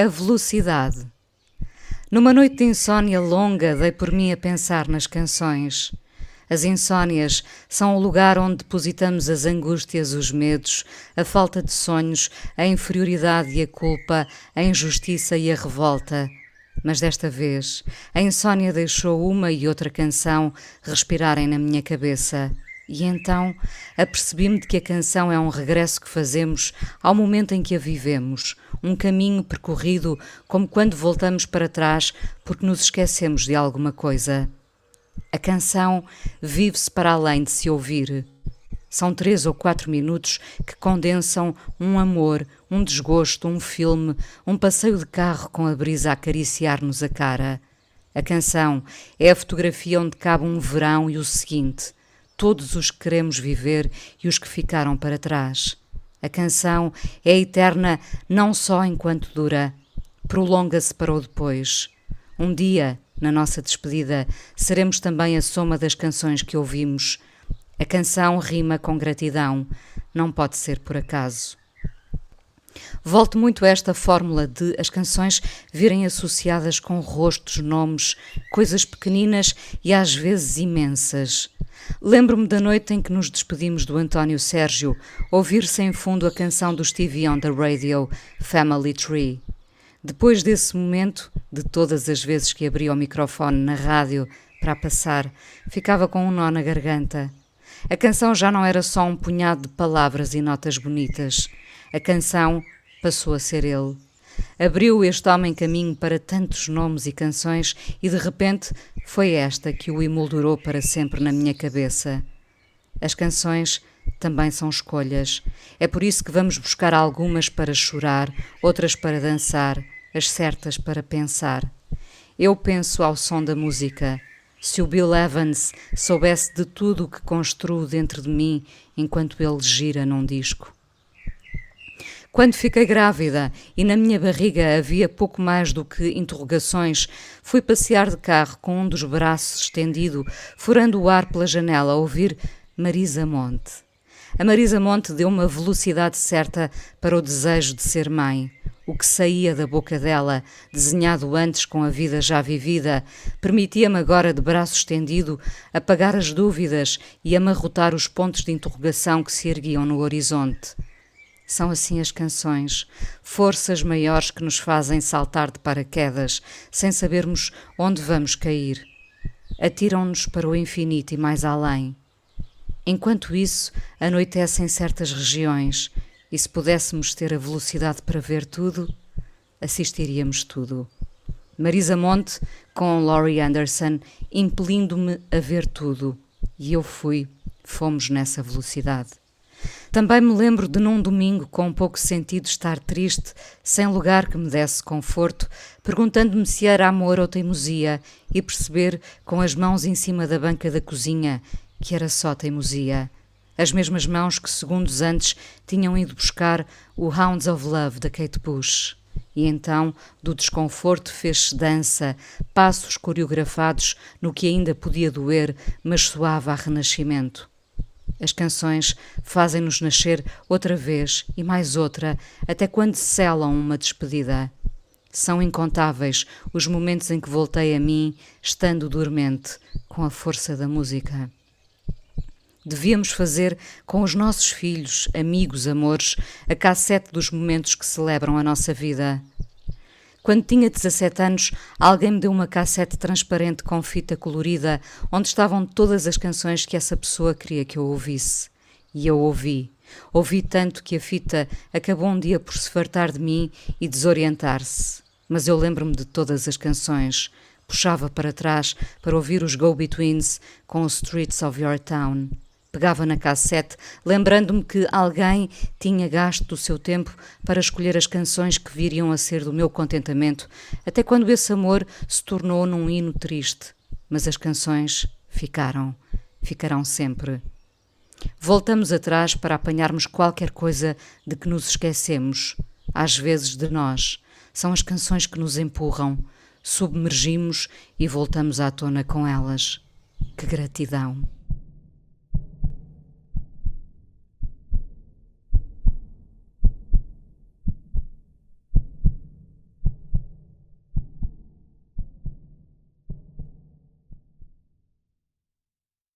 A velocidade. Numa noite de insônia longa, dei por mim a pensar nas canções. As insônias são o lugar onde depositamos as angústias, os medos, a falta de sonhos, a inferioridade e a culpa, a injustiça e a revolta. Mas desta vez, a insônia deixou uma e outra canção respirarem na minha cabeça. E então apercebi-me de que a canção é um regresso que fazemos ao momento em que a vivemos, um caminho percorrido como quando voltamos para trás porque nos esquecemos de alguma coisa. A canção vive-se para além de se ouvir. São três ou quatro minutos que condensam um amor, um desgosto, um filme, um passeio de carro com a brisa a acariciar-nos a cara. A canção é a fotografia onde cabe um verão e o seguinte todos os que queremos viver e os que ficaram para trás. A canção é eterna não só enquanto dura, prolonga-se para o depois. Um dia, na nossa despedida, seremos também a soma das canções que ouvimos. A canção rima com gratidão, não pode ser por acaso. Volto muito a esta fórmula de as canções virem associadas com rostos, nomes, coisas pequeninas e às vezes imensas. Lembro-me da noite em que nos despedimos do António Sérgio, ouvir-se em fundo a canção do Stevie on the radio, Family Tree. Depois desse momento, de todas as vezes que abria o microfone na rádio para passar, ficava com um nó na garganta. A canção já não era só um punhado de palavras e notas bonitas. A canção passou a ser ele. Abriu este homem caminho para tantos nomes e canções e de repente foi esta que o emoldurou para sempre na minha cabeça. As canções também são escolhas. É por isso que vamos buscar algumas para chorar, outras para dançar, as certas para pensar. Eu penso ao som da música. Se o Bill Evans soubesse de tudo o que construo dentro de mim enquanto ele gira num disco. Quando fiquei grávida e na minha barriga havia pouco mais do que interrogações, fui passear de carro com um dos braços estendido, furando o ar pela janela a ouvir Marisa Monte. A Marisa Monte deu uma velocidade certa para o desejo de ser mãe. O que saía da boca dela, desenhado antes com a vida já vivida, permitia-me agora, de braço estendido, apagar as dúvidas e amarrotar os pontos de interrogação que se erguiam no horizonte. São assim as canções, forças maiores que nos fazem saltar de paraquedas, sem sabermos onde vamos cair. Atiram-nos para o infinito e mais além. Enquanto isso, anoitecem certas regiões, e se pudéssemos ter a velocidade para ver tudo, assistiríamos tudo. Marisa Monte com Laurie Anderson, impelindo-me a ver tudo, e eu fui, fomos nessa velocidade. Também me lembro de num domingo com pouco sentido estar triste, sem lugar que me desse conforto, perguntando-me se era amor ou teimosia e perceber com as mãos em cima da banca da cozinha que era só teimosia. As mesmas mãos que segundos antes tinham ido buscar o Hounds of Love da Kate Bush. E então, do desconforto fez-se dança, passos coreografados no que ainda podia doer, mas soava a renascimento. As canções fazem-nos nascer outra vez e mais outra, até quando selam uma despedida. São incontáveis os momentos em que voltei a mim, estando dormente, com a força da música. Devíamos fazer com os nossos filhos, amigos, amores, a cassete dos momentos que celebram a nossa vida. Quando tinha 17 anos, alguém me deu uma cassete transparente com fita colorida, onde estavam todas as canções que essa pessoa queria que eu ouvisse. E eu ouvi. Ouvi tanto que a fita acabou um dia por se fartar de mim e desorientar-se. Mas eu lembro-me de todas as canções. Puxava para trás para ouvir os Go-Betweens com os Streets of Your Town. Pegava na cassete, lembrando-me que alguém tinha gasto o seu tempo para escolher as canções que viriam a ser do meu contentamento, até quando esse amor se tornou num hino triste. Mas as canções ficaram, ficarão sempre. Voltamos atrás para apanharmos qualquer coisa de que nos esquecemos, às vezes de nós. São as canções que nos empurram, submergimos e voltamos à tona com elas. Que gratidão!